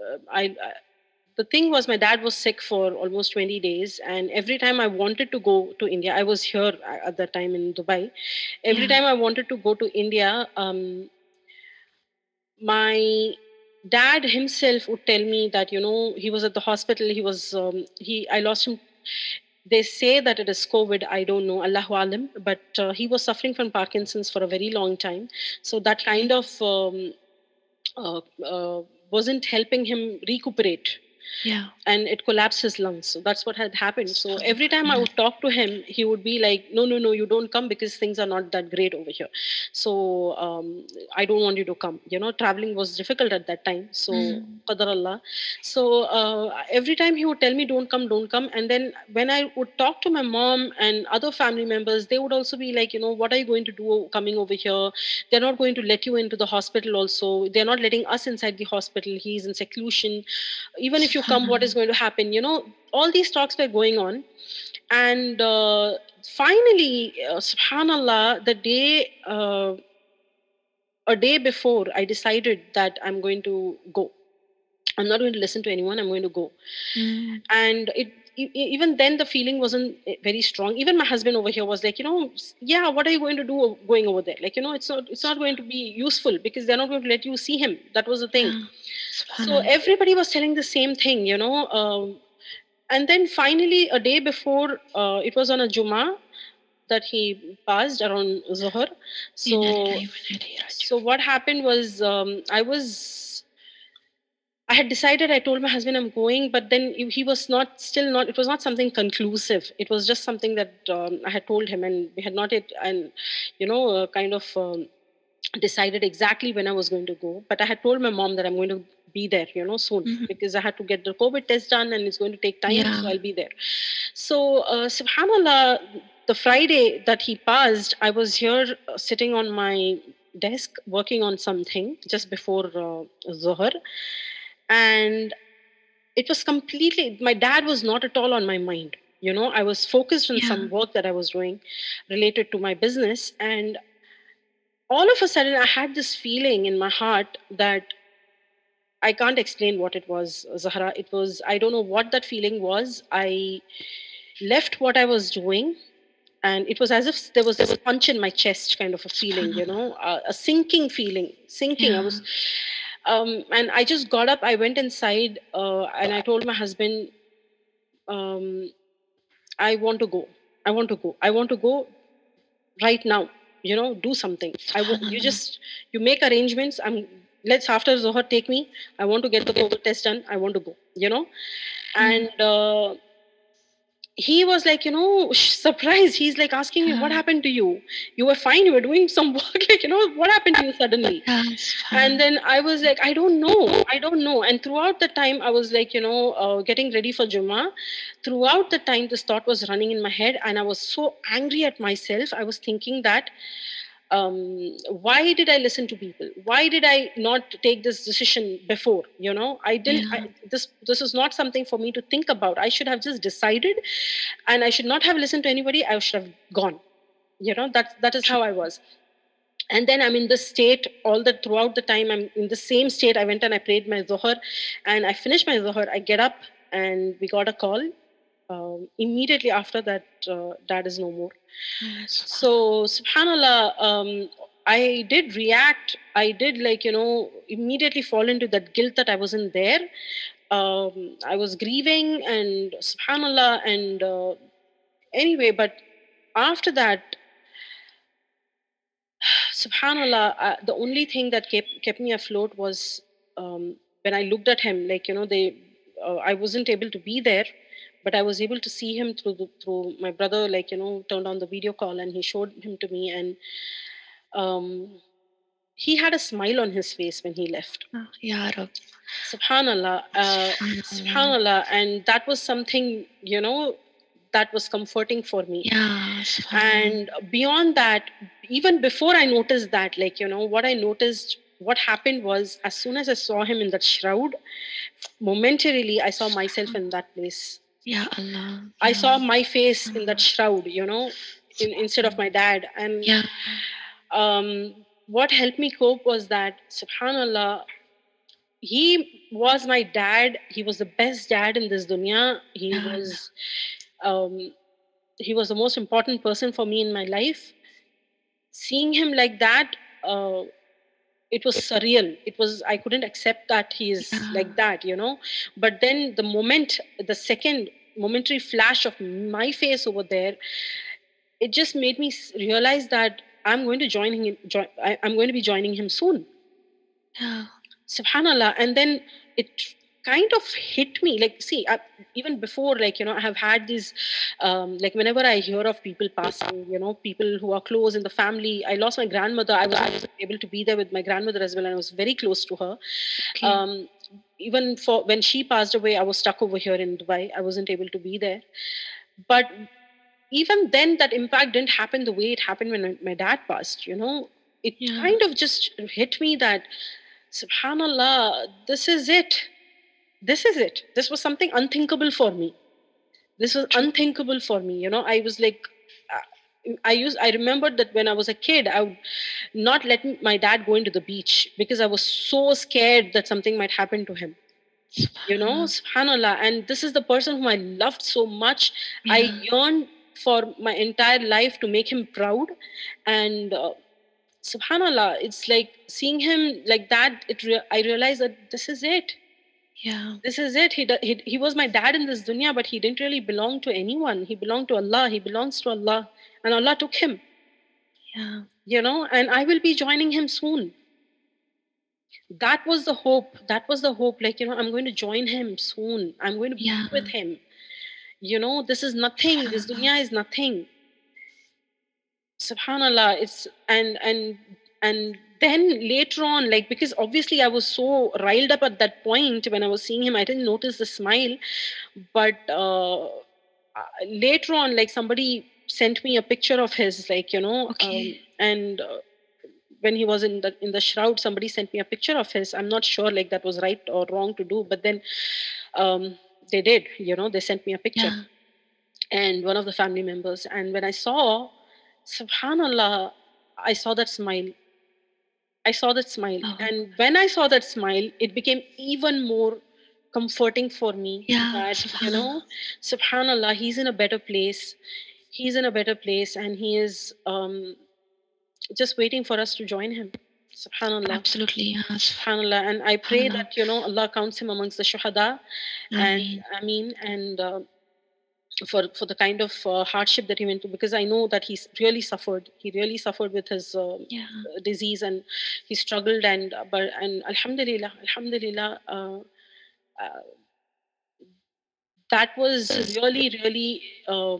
uh, I, I, the thing was, my dad was sick for almost 20 days, and every time I wanted to go to India, I was here uh, at that time in Dubai. Every Yeah. time I wanted to go to India, um, my dad himself would tell me that you know he was at the hospital he was um, he i lost him they say that it is covid i don't know allahu alam but uh, he was suffering from parkinson's for a very long time. So that kind of um, uh, uh, wasn't helping him recuperate Yeah. and it collapsed his lungs. So that's what had happened. So every time I would talk to him, he would be like, "No, no, no, you don't come because things are not that great over here. So um, I don't want you to come." You know, traveling was difficult at that time. So Mm. qadar Allah. So uh, every time he would tell me, "Don't come, don't come," and then when I would talk to my mom and other family members, they would also be like, "You know, what are you going to do coming over here? They're not going to let you into the hospital. Also, they're not letting us inside the hospital. He's in seclusion. Even if you come, what is going to happen? You know, all these talks were going on. And uh, finally, uh, subhanAllah, the day, uh, a day before, I decided that I'm going to go. I'm not going to listen to anyone. I'm going to go. Mm. And it, even then, the feeling wasn't eh, very strong. Even my husband over here was like, you know, yeah, what are you going to do going over there? Like, you know, it's not, it's not going to be useful because they're not going to let you see him. That was the thing. Yeah. So everybody was telling the same thing, you know. Um, and then finally, a day before, uh, it was on a Juma that he passed around Zuhr. So, lillahi wa inna ilaihi raji'un. so what happened was um, I was, I had decided. I told my husband I'm going, but then he was not still not. It was not something conclusive. It was just something that um, I had told him, and we had not yet, and you know, uh, kind of. Um, decided exactly when I was going to go, but I had told my mom that I'm going to be there, you know, soon Mhm. because I had to get the COVID test done and it's going to take time, Yeah. so I'll be there. So, uh, subhanAllah, the Friday that he passed, I was here uh, sitting on my desk working on something just before uh, Zohar, and it was completely, my dad was not at all on my mind. You know, I was focused on Yeah. some work that I was doing related to my business, and all of a sudden i had this feeling in my heart that i can't explain what it was zahra. It was i don't know what that feeling was. I left what i was doing and it was as if there was, there was a punch in my chest kind of a feeling you know? A, a sinking feeling sinking. I was um, and i just got up i went inside uh, and i told my husband um, i want to go i want to go i want to go right now you know do something. I want you just you make arrangements i'm let's after zohar take me i want to get the covid test done i want to go you know? And uh, he was like you know surprised. He's like asking me what happened to you? You were fine. You were doing some work. Like you know what happened to you suddenly? And then i was like i don't know. I don't know. And throughout the time i was like you know uh, getting ready for juma. Throughout the time this thought was running in my head and i was so angry at myself. I was thinking that um, why did i listen to people? Why did i not take this decision before? You know i didn't Yeah. I, this this is not something for me to think about. I should have just decided and i should not have listened to anybody. I should have gone. You know that that is how i was. And then i'm in this state all the throughout the time i'm in the same state. I went and i prayed my zohar and i finished my zohar. I get up and we got a call um, immediately after that, uh, dad is no more. Yes. So, subhanAllah, um, I did react. I did, like, you know, immediately fall into that guilt that I wasn't there. Um, I was grieving, and subhanAllah, and uh, anyway, but after that, subhanallah uh, the only thing that kept kept me afloat was um, when i looked at him like you know they uh, i wasn't able to be there but i was able to see him through the, through my brother like you know turned on the video call and he showed him to me and um, he had a smile on his face when he left. Oh, Ya Rab. subhanallah uh, Subhanallah. subhanallah. And that was something you know that was comforting for me. Yeah, and beyond that even before i noticed that like you know what i noticed what happened was as soon as i saw him in that shroud momentarily i saw myself in that place Ya Allah. i Ya saw my face in that shroud you know in, instead of my dad and Yeah. um, what helped me cope was that subhanallah he was my dad he was the best dad in this dunya he Yeah. was um, he was the most important person for me in my life seeing him like that uh, it was surreal it was i couldn't accept that he is Yeah. like that you know but then the moment the second momentary flash of my face over there it just made me realize that i'm going to join him join, I, i'm going to be joining him soon. Subhanallah. And then it kind of hit me like see I, even before like you know i have had these um, like whenever i hear of people passing you know people who are close in the family i lost my grandmother. I was, I was able to be there with my grandmother as well and i was very close to her. Okay. um, even for when she passed away i was stuck over here in dubai. I wasn't able to be there. But even then that impact didn't happen the way it happened when my- dad passed you know? It Yeah. kind of just hit me that subhanallah this is it. This is it. This was something unthinkable for me. This was unthinkable for me you know? I was like i used i remembered that when i was a kid i would not let my dad go into the beach because i was so scared that something might happen to him. You know Subhanallah. and this is the person whom i loved so much. I yearned for my entire life to make him proud. And uh, subhanallah it's like seeing him like that it re- i realized that this is it. Yeah. this is it. He, he he was my dad in this dunya but he didn't really belong to anyone. He belonged to allah. He belongs to allah and allah took him. Yeah. you know and i will be joining him soon. That was the hope. That was the hope. Like you know i'm going to join him soon. I'm going to be Yeah. with him. You know this is nothing. This dunya is nothing. Subhanallah it's and and and then later on like because obviously i was so riled up at that point when i was seeing him i didn't notice the smile. But uh, uh, later on like somebody sent me a picture of his like you know Okay. um, and uh, when he was in the in the shroud somebody sent me a picture of his i'm not sure like that was right or wrong to do but then um, they did you know they sent me a picture Yeah. and one of the family members and when i saw subhanallah i saw that smile i saw that smile Oh. and when i saw that smile it became even more comforting for me Yeah. that you know Subhanallah. subhanallah he's in a better place he's in a better place and he is um, just waiting for us to join him subhanallah Absolutely. Yeah. Subhanallah. and i pray that you know allah counts him amongst the shuhada Ameen. and I mean, and uh, for for the kind of uh, hardship that he went through, because I know that he's really suffered. He really suffered with his uh, Yeah. disease, and he struggled. And uh, but and Alhamdulillah, Alhamdulillah, uh, uh, that was really, really uh,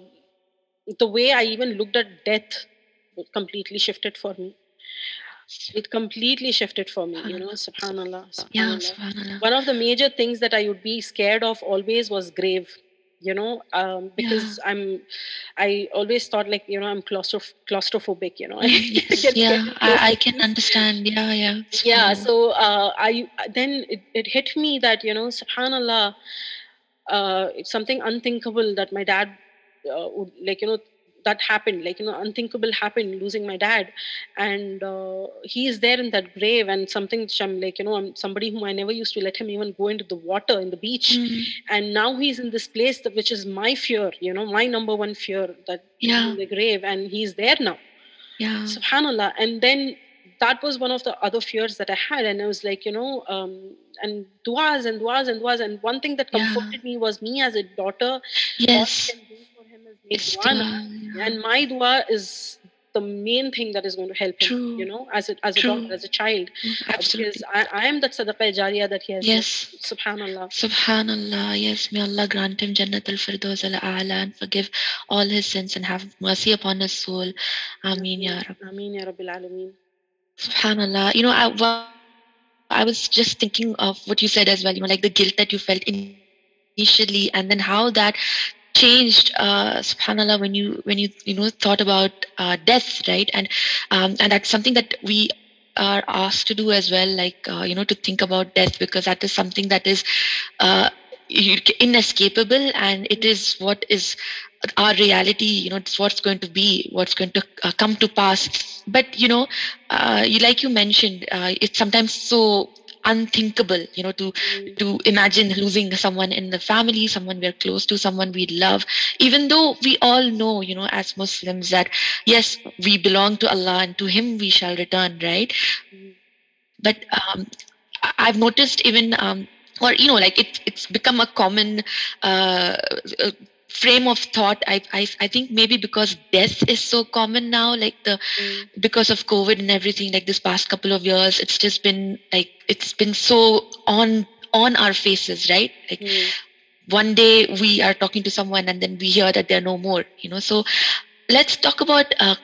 the way I even looked at death. Completely shifted for me. It completely shifted for me. You know, Subhanallah, Yeah. Subhanallah Subhanallah. one of the major things that I would be scared of always was grave. You know, um, because I'm, I always thought like you know I'm claustroph- claustrophobic. You know, I yeah. I, I can understand. Yeah. Yeah. Yeah, so uh, I then it, it hit me that you know, Subhanallah, uh, it's something unthinkable that my dad uh, would like you know that happened like you know unthinkable happened losing my dad and uh, he is there in that grave and something which i'm like you know i'm somebody whom i never used to let him even go into the water in the beach Mhm. and now he's in this place that, which is my fear you know my number one fear that Yeah. in the grave and he's there now Yeah. subhanallah and then that was one of the other fears that i had and i was like you know um, and duas and duas and duas and one thing that Yeah. comforted me was me as a daughter Yes. Is make It's dua now. dua, yeah. and my dua is the main thing that is going to help him True. you know as a as a daughter as a child Uh, because I, I am that sadaqah jariyah that he has Yes. done. subhanallah Subhanallah. Yes. May Allah grant him Jannat al Firdaus al A'la and forgive all his sins and have mercy upon his soul. Ameen Ya Rab. Ameen ya Rabbil Alameen. Subhanallah. You know, I, I was just thinking of what you said as well, you know, like the guilt that you felt in- initially and then how that changed uh subhanallah when you when you you know thought about uh, death right? And um, and that's something that we are asked to do as well like uh, you know to think about death because that is something that is uh, inescapable and it is what is our reality you know it's what's going to be what's going to uh, come to pass. But you know uh, you like you mentioned uh, it's sometimes so unthinkable you know to to imagine losing someone in the family someone we're close to someone we love. Even though we all know you know as muslims that yes we belong to allah and to him we shall return right? But um, I've noticed even um, or you know like it, it's become a common uh, frame of thought I, I I think maybe because death is so common now like the mm, because of covid and everything like this past couple of years it's just been like it's been so on on our faces right? Like mm. one day we are talking to someone and then we hear that they're no more you know? So let's talk about uh,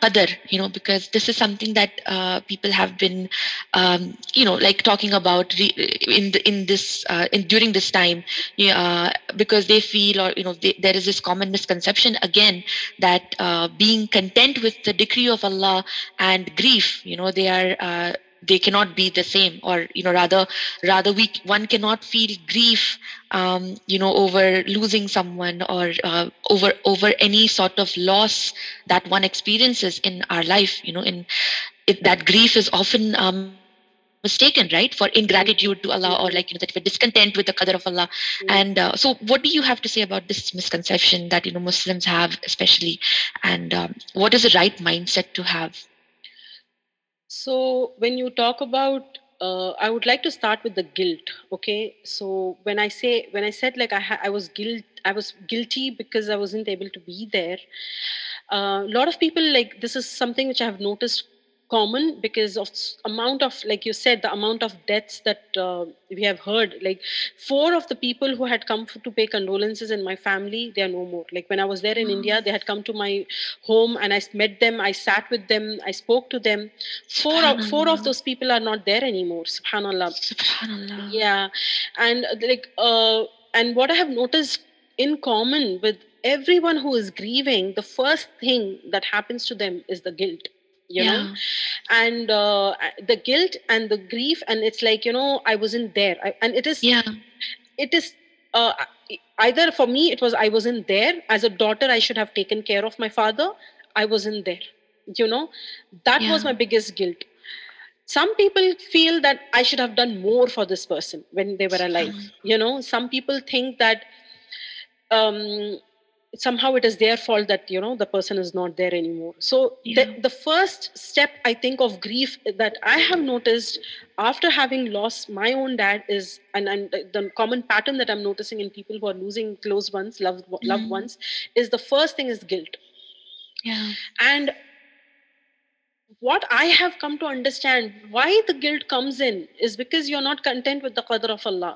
you know because this is something that uh, people have been um, you know like talking about in the, in this uh, in during this time. Uh, because they feel or you know they, there is this common misconception again that uh, being content with the decree of allah and grief you know they are uh, they cannot be the same or you know rather rather we one cannot feel grief um, you know over losing someone or uh, over over any sort of loss that one experiences in our life you know in it, that grief is often um, mistaken right for ingratitude to allah or like you know that we're discontent with the qadar of allah. And uh, so what do you have to say about this misconception that you know muslims have especially? And um, what is the right mindset to have So when you talk about, uh, I would like to start with the guilt. Okay, so when I say when I said like I ha- I was guilt I was guilty because I wasn't able to be there. A lot of people like this is something which I have noticed common because of amount of like you said the amount of deaths that uh, we have heard. Like four of the people who had come to pay condolences in my family they are no more. Like when i was there in india they had come to my home and i met them i sat with them i spoke to them. Four of, four of those people are not there anymore subhanallah. Subhanallah. Yeah. And uh, like uh, and what i have noticed in common with everyone who is grieving the first thing that happens to them is the guilt you know? Yeah. And uh, the guilt and the grief and it's like you know i wasn't there. I, and it is yeah. it is uh, either for me it was i wasn't there. As a daughter i should have taken care of my father. I wasn't there you know? That was my biggest guilt. Some people feel that i should have done more for this person when they were alive you know? Some people think that um somehow it is their fault that you know the person is not there anymore so Yeah. the, the first step i think of grief that i have noticed after having lost my own dad is and, and the- common pattern that i'm noticing in people who are losing close ones loved, loved Mhm. ones is the first thing is guilt yeah and what i have come to understand why the guilt comes in is because you're not content with the qadr of allah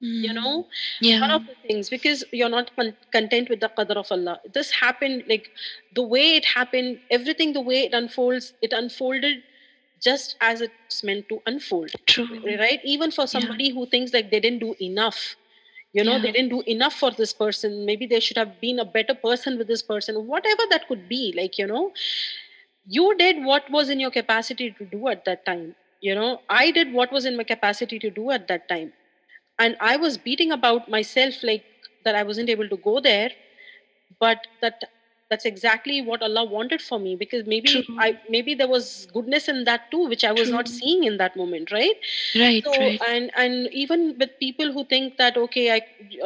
you Mm. know? Yeah one of the things because you're not con- content with the qadr of allah. This happened like the way it happened everything the way it unfolds it unfolded just as it's meant to unfold. True. Right? Even for somebody who thinks like they didn't do enough you know they didn't do enough for this person maybe they should have been a better person with this person whatever that could be like you know? You did what was in your capacity to do at that time you know? I did what was in my capacity to do at that time and i was beating about myself like that i wasn't able to go there. But that that's exactly what allah wanted for me because maybe True. i maybe there was goodness in that too which i was not seeing in that moment right? Right, so right. and and even with people who think that okay i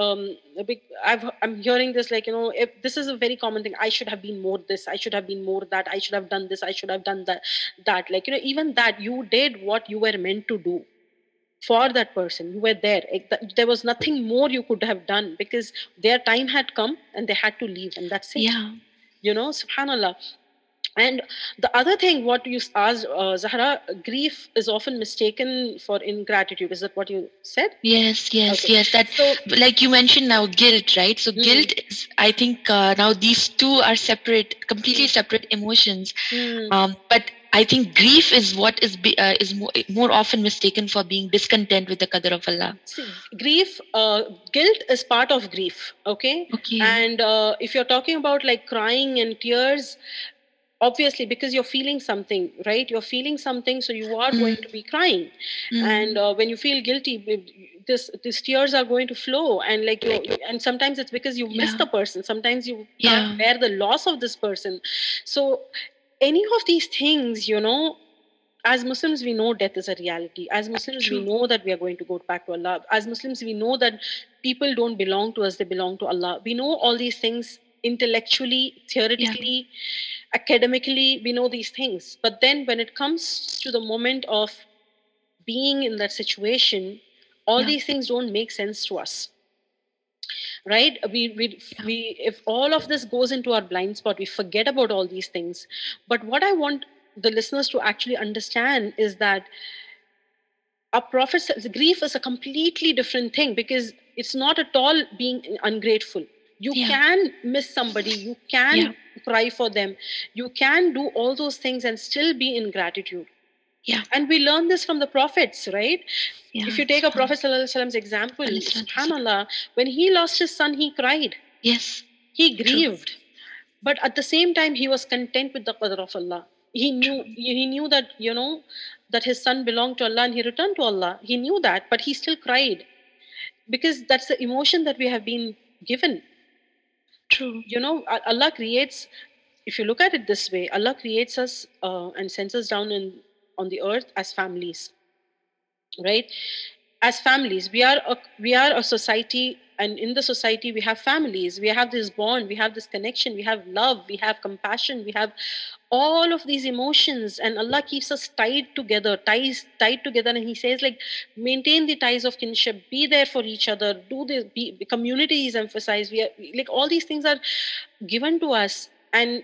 um big, i've i'm hearing this like you know if this is a very common thing. I should have been more this i should have been more that i should have done this i should have done that that. Like you know even that you did what you were meant to do for that person you were there there was nothing more you could have done because their time had come and they had to leave and that's it Yeah. you know subhanallah and the other thing what you asked uh, zahra grief is often mistaken for ingratitude is that what you said Yes, yes, Okay. yes. That so like you mentioned now guilt right so Mhm. guilt is i think uh, now these two are separate completely separate emotions hmm, um, but i think grief is what is be, uh, is more, more often mistaken for being discontent with the qadar of allah. See, grief uh, guilt is part of grief okay? Okay. And uh, if you're talking about like crying and tears obviously because you're feeling something right? You're feeling something so you are going to be crying. Mm. and uh, when you feel guilty this these tears are going to flow and like you and sometimes it's because you miss the person. Sometimes you Yeah. can't bear the loss of this person. So any of these things you know as muslims we know death is a reality. As muslims we know that we are going to go back to allah. As muslims we know that people don't belong to us they belong to allah. We know all these things intellectually theoretically academically we know these things. But then when it comes to the moment of being in that situation all Yeah. these things don't make sense to us right? We we we if all of this goes into our blind spot we forget about all these things. But what i want the listeners to actually understand is that a prophet says grief is a completely different thing because it's not at all being ungrateful. You Yeah. can miss somebody. You can Yeah. cry for them. You can do all those things and still be in gratitude Yeah. and we learn this from the prophets right? Yeah. if you take a prophet sallallahu alaihi wasallam's example subhanallah when he lost his son he cried. Yes. He grieved. But at the same time he was content with the qadr of allah. He knew he knew that you know that his son belonged to allah and he returned to allah. He knew that but he still cried. Because that's the emotion that we have been given. True. You know allah creates if you look at it this way allah creates us uh, and sends us down in on the earth as families right? As families we are a, we are a society and in the society we have families. We have this bond we have this connection we have love we have compassion we have all of these emotions and allah keeps us tied together ties tied together. And he says like maintain the ties of kinship be there for each other do this be community is emphasized. We are like all these things are given to us. And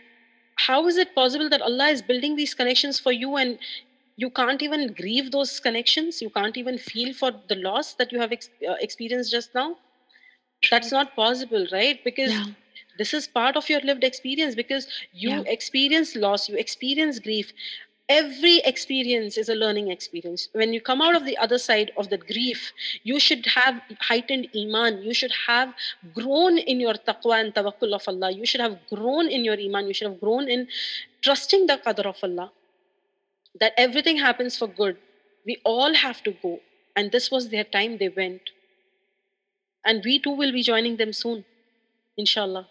how is it possible that allah is building these connections for you and you can't even grieve those connections. You can't even feel for the loss that you have ex- uh, experienced just now. That's not possible right? Because yeah. this is part of your lived experience because you Yeah. experience loss you experience grief. Every experience is a learning experience. When you come out of the other side of the grief you should have heightened iman. You should have grown in your taqwa and tawakkul of allah. You should have grown in your iman. You should have grown in trusting the qadr of allah that everything happens for good we all have to go and this was their time they went and we too will be joining them soon inshallah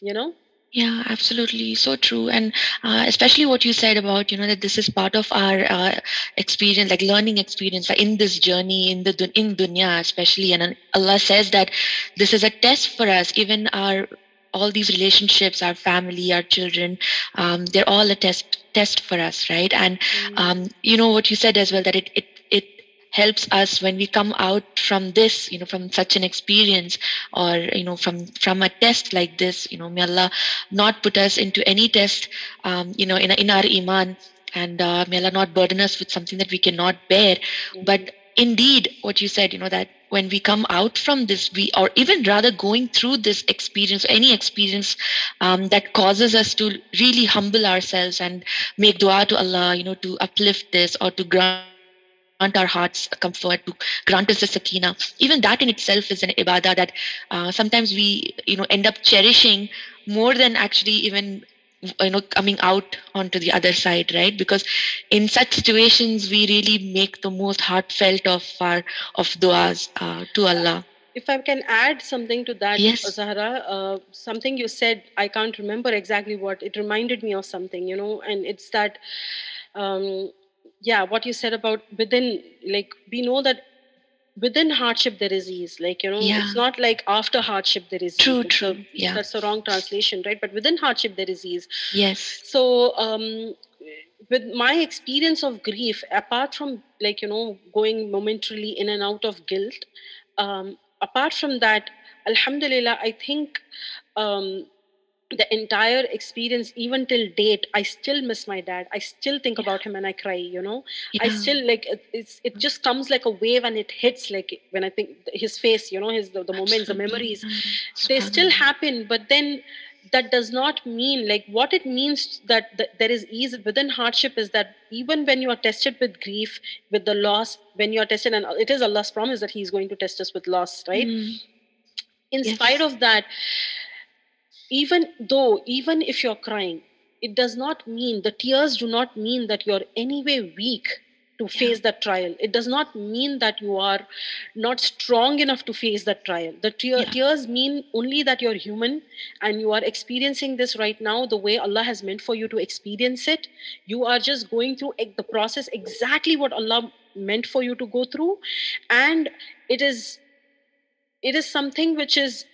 you know Yeah, absolutely. So true. And uh, especially what you said about, you know, that this is part of our uh, experience, like learning experience like in this journey, in the in dunya, especially. And Allah says that this is a test for us. Even our all these relationships, our family, our children, um, they're all a test test for us, right? And um, you know what you said as well that it it it helps us when we come out from this you know from such an experience or you know from from a test like this you know may allah not put us into any test um, you know in, in our iman and uh, may allah not burden us with something that we cannot bear. But indeed what you said you know that when we come out from this we or even rather going through this experience any experience um, that causes us to really humble ourselves and make dua to allah you know to uplift this or to grant our hearts comfort to grant us the sakina. Even that in itself is an ibadah that uh, sometimes we you know end up cherishing more than actually even you know coming out onto the other side right because in such situations we really make the most heartfelt of our of duas uh, to allah if I can add something to that, Yes. Zahra, uh, something you said, I can't remember exactly what it reminded me of something, you know, and it's that, um, yeah, what you said about within, like, we know that within hardship there is ease, like, you know, Yeah. it's not like after hardship there is True, ease. True. Yeah. That's the wrong translation, right? But within hardship there is ease. Yes. so um with my experience of grief apart from like you know going momentarily in and out of guilt um apart from that alhamdulillah i think um the entire experience even till date i still miss my dad i still think Yeah. about him and i cry you know i still like it, it's it just comes like a wave and it hits like when i think his face you know his the, the moments the memories Mm. they still happen but then that does not mean like what it means that, that there is ease within hardship is that even when you are tested with grief with the loss when you are tested and it is allah's promise that he's going to test us with loss right Mm. in Yes. spite of that even though even if you're crying it does not mean the tears do not mean that you're anyway weak to Yeah. face that trial it does not mean that you are not strong enough to face that trial the tear, Yeah. tears mean only that you're human and you are experiencing this right now the way allah has meant for you to experience it you are just going through the process exactly what allah meant for you to go through and it is it is something which is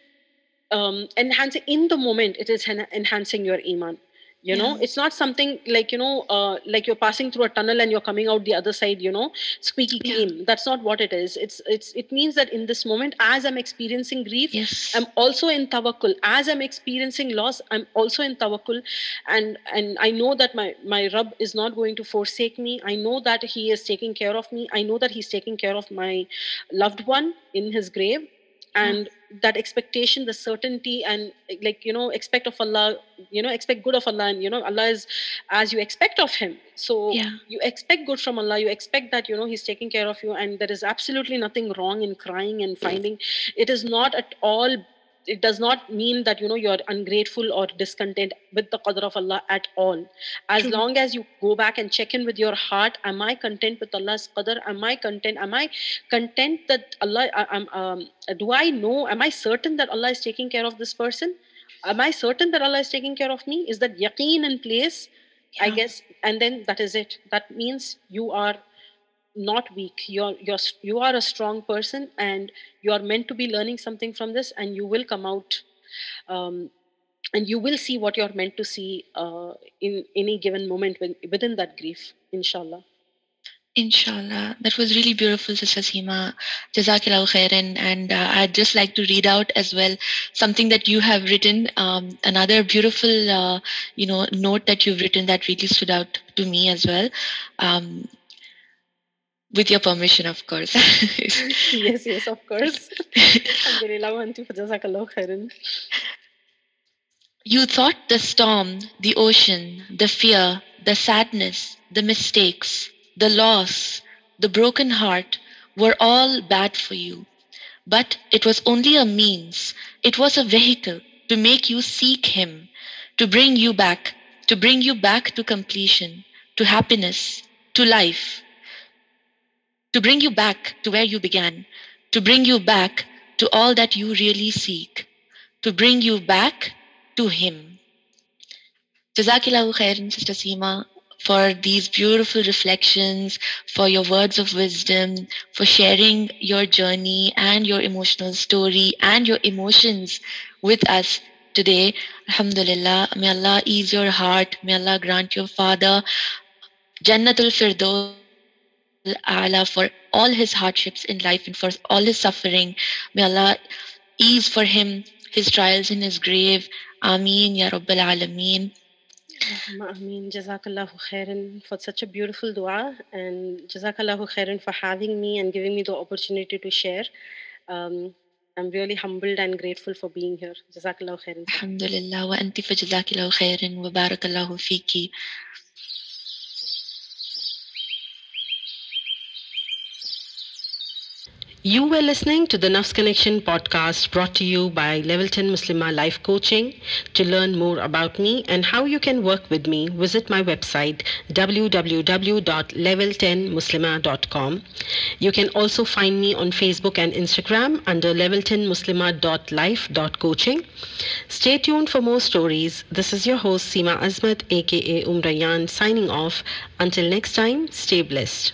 um, enhancing in the moment it is en- enhancing your iman you know Yeah. it's not something like you know uh, like you're passing through a tunnel and you're coming out the other side you know squeaky Yeah. clean that's not what it is it's it's it means that in this moment as i'm experiencing grief Yes. I'm also in tawakkul. As I'm experiencing loss, I'm also in tawakkul, and and I know that my my Rab is not going to forsake me. I know that He is taking care of me. I know that He's taking care of my loved one in His grave, Mm. and that expectation, the certainty, and like you know, expect of Allah. You know, expect good of Allah, and you know, Allah is as you expect of Him. So Yeah. you expect good from Allah. You expect that you know He's taking care of you, and there is absolutely nothing wrong in crying and finding it is not at all it does not mean that you know you're ungrateful or discontent with the qadr of allah at all. As True. long as you go back and check in with your heart am i content with allah's qadr am i content am i content that allah I, am um, do i know am i certain that allah is taking care of this person? Am i certain that allah is taking care of me? Is that yaqeen in place? I guess and then that is it. That means you are not weak you're you're you are a strong person and you are meant to be learning something from this and you will come out um, and you will see what you're meant to see uh, in any given moment when, within that grief inshallah Inshallah. That was really beautiful, Sister Seema. Jazakillahu khairan. And uh, I'd just like to read out as well something that you have written. Um, another beautiful, uh, you know, note that you've written that really stood out to me as well. Um, with your permission, of course. yes yes of course Alhamdulillah wa antum fa jazakallahu khairan. You thought the storm, the ocean, the fear, the sadness, the mistakes, the loss, the broken heart were all bad for you. But it was only a means, it was a vehicle to make you seek Him, to bring you back, to bring you back to completion, to happiness, to life, to bring you back to where you began, to bring you back to all that you really seek, to bring you back to Him. Jazakillahu khairan, Sister Seema, for these beautiful reflections, for your words of wisdom, for sharing your journey and your emotional story and your emotions with us today. Alhamdulillah. May Allah ease your heart. May Allah grant your father Jannatul Firdaus Ala for all his hardships in life and for all his suffering. May Allah ease for him his trials in his grave. Ameen Ya Rabbil Alameen. Ameen. Jazakallahu khairan for such a beautiful dua and Jazakallahu khairan for having me and giving me the opportunity to share. Um, I'm really humbled and grateful for being here. Jazakallahu khairan. Alhamdulillah wa anti fa jazakillahu khairan wa barakallahu fiki. You were listening to the Nafs Connection podcast brought to you by Level 10 Muslima Life Coaching. To learn more about me and how you can work with me, visit my website www.level10muslima.com. You can also find me on Facebook and Instagram under level10muslima.life.coaching. Stay tuned for more stories. This is your host Seema Azmat aka Umrayan signing off. Until next time, stay blessed.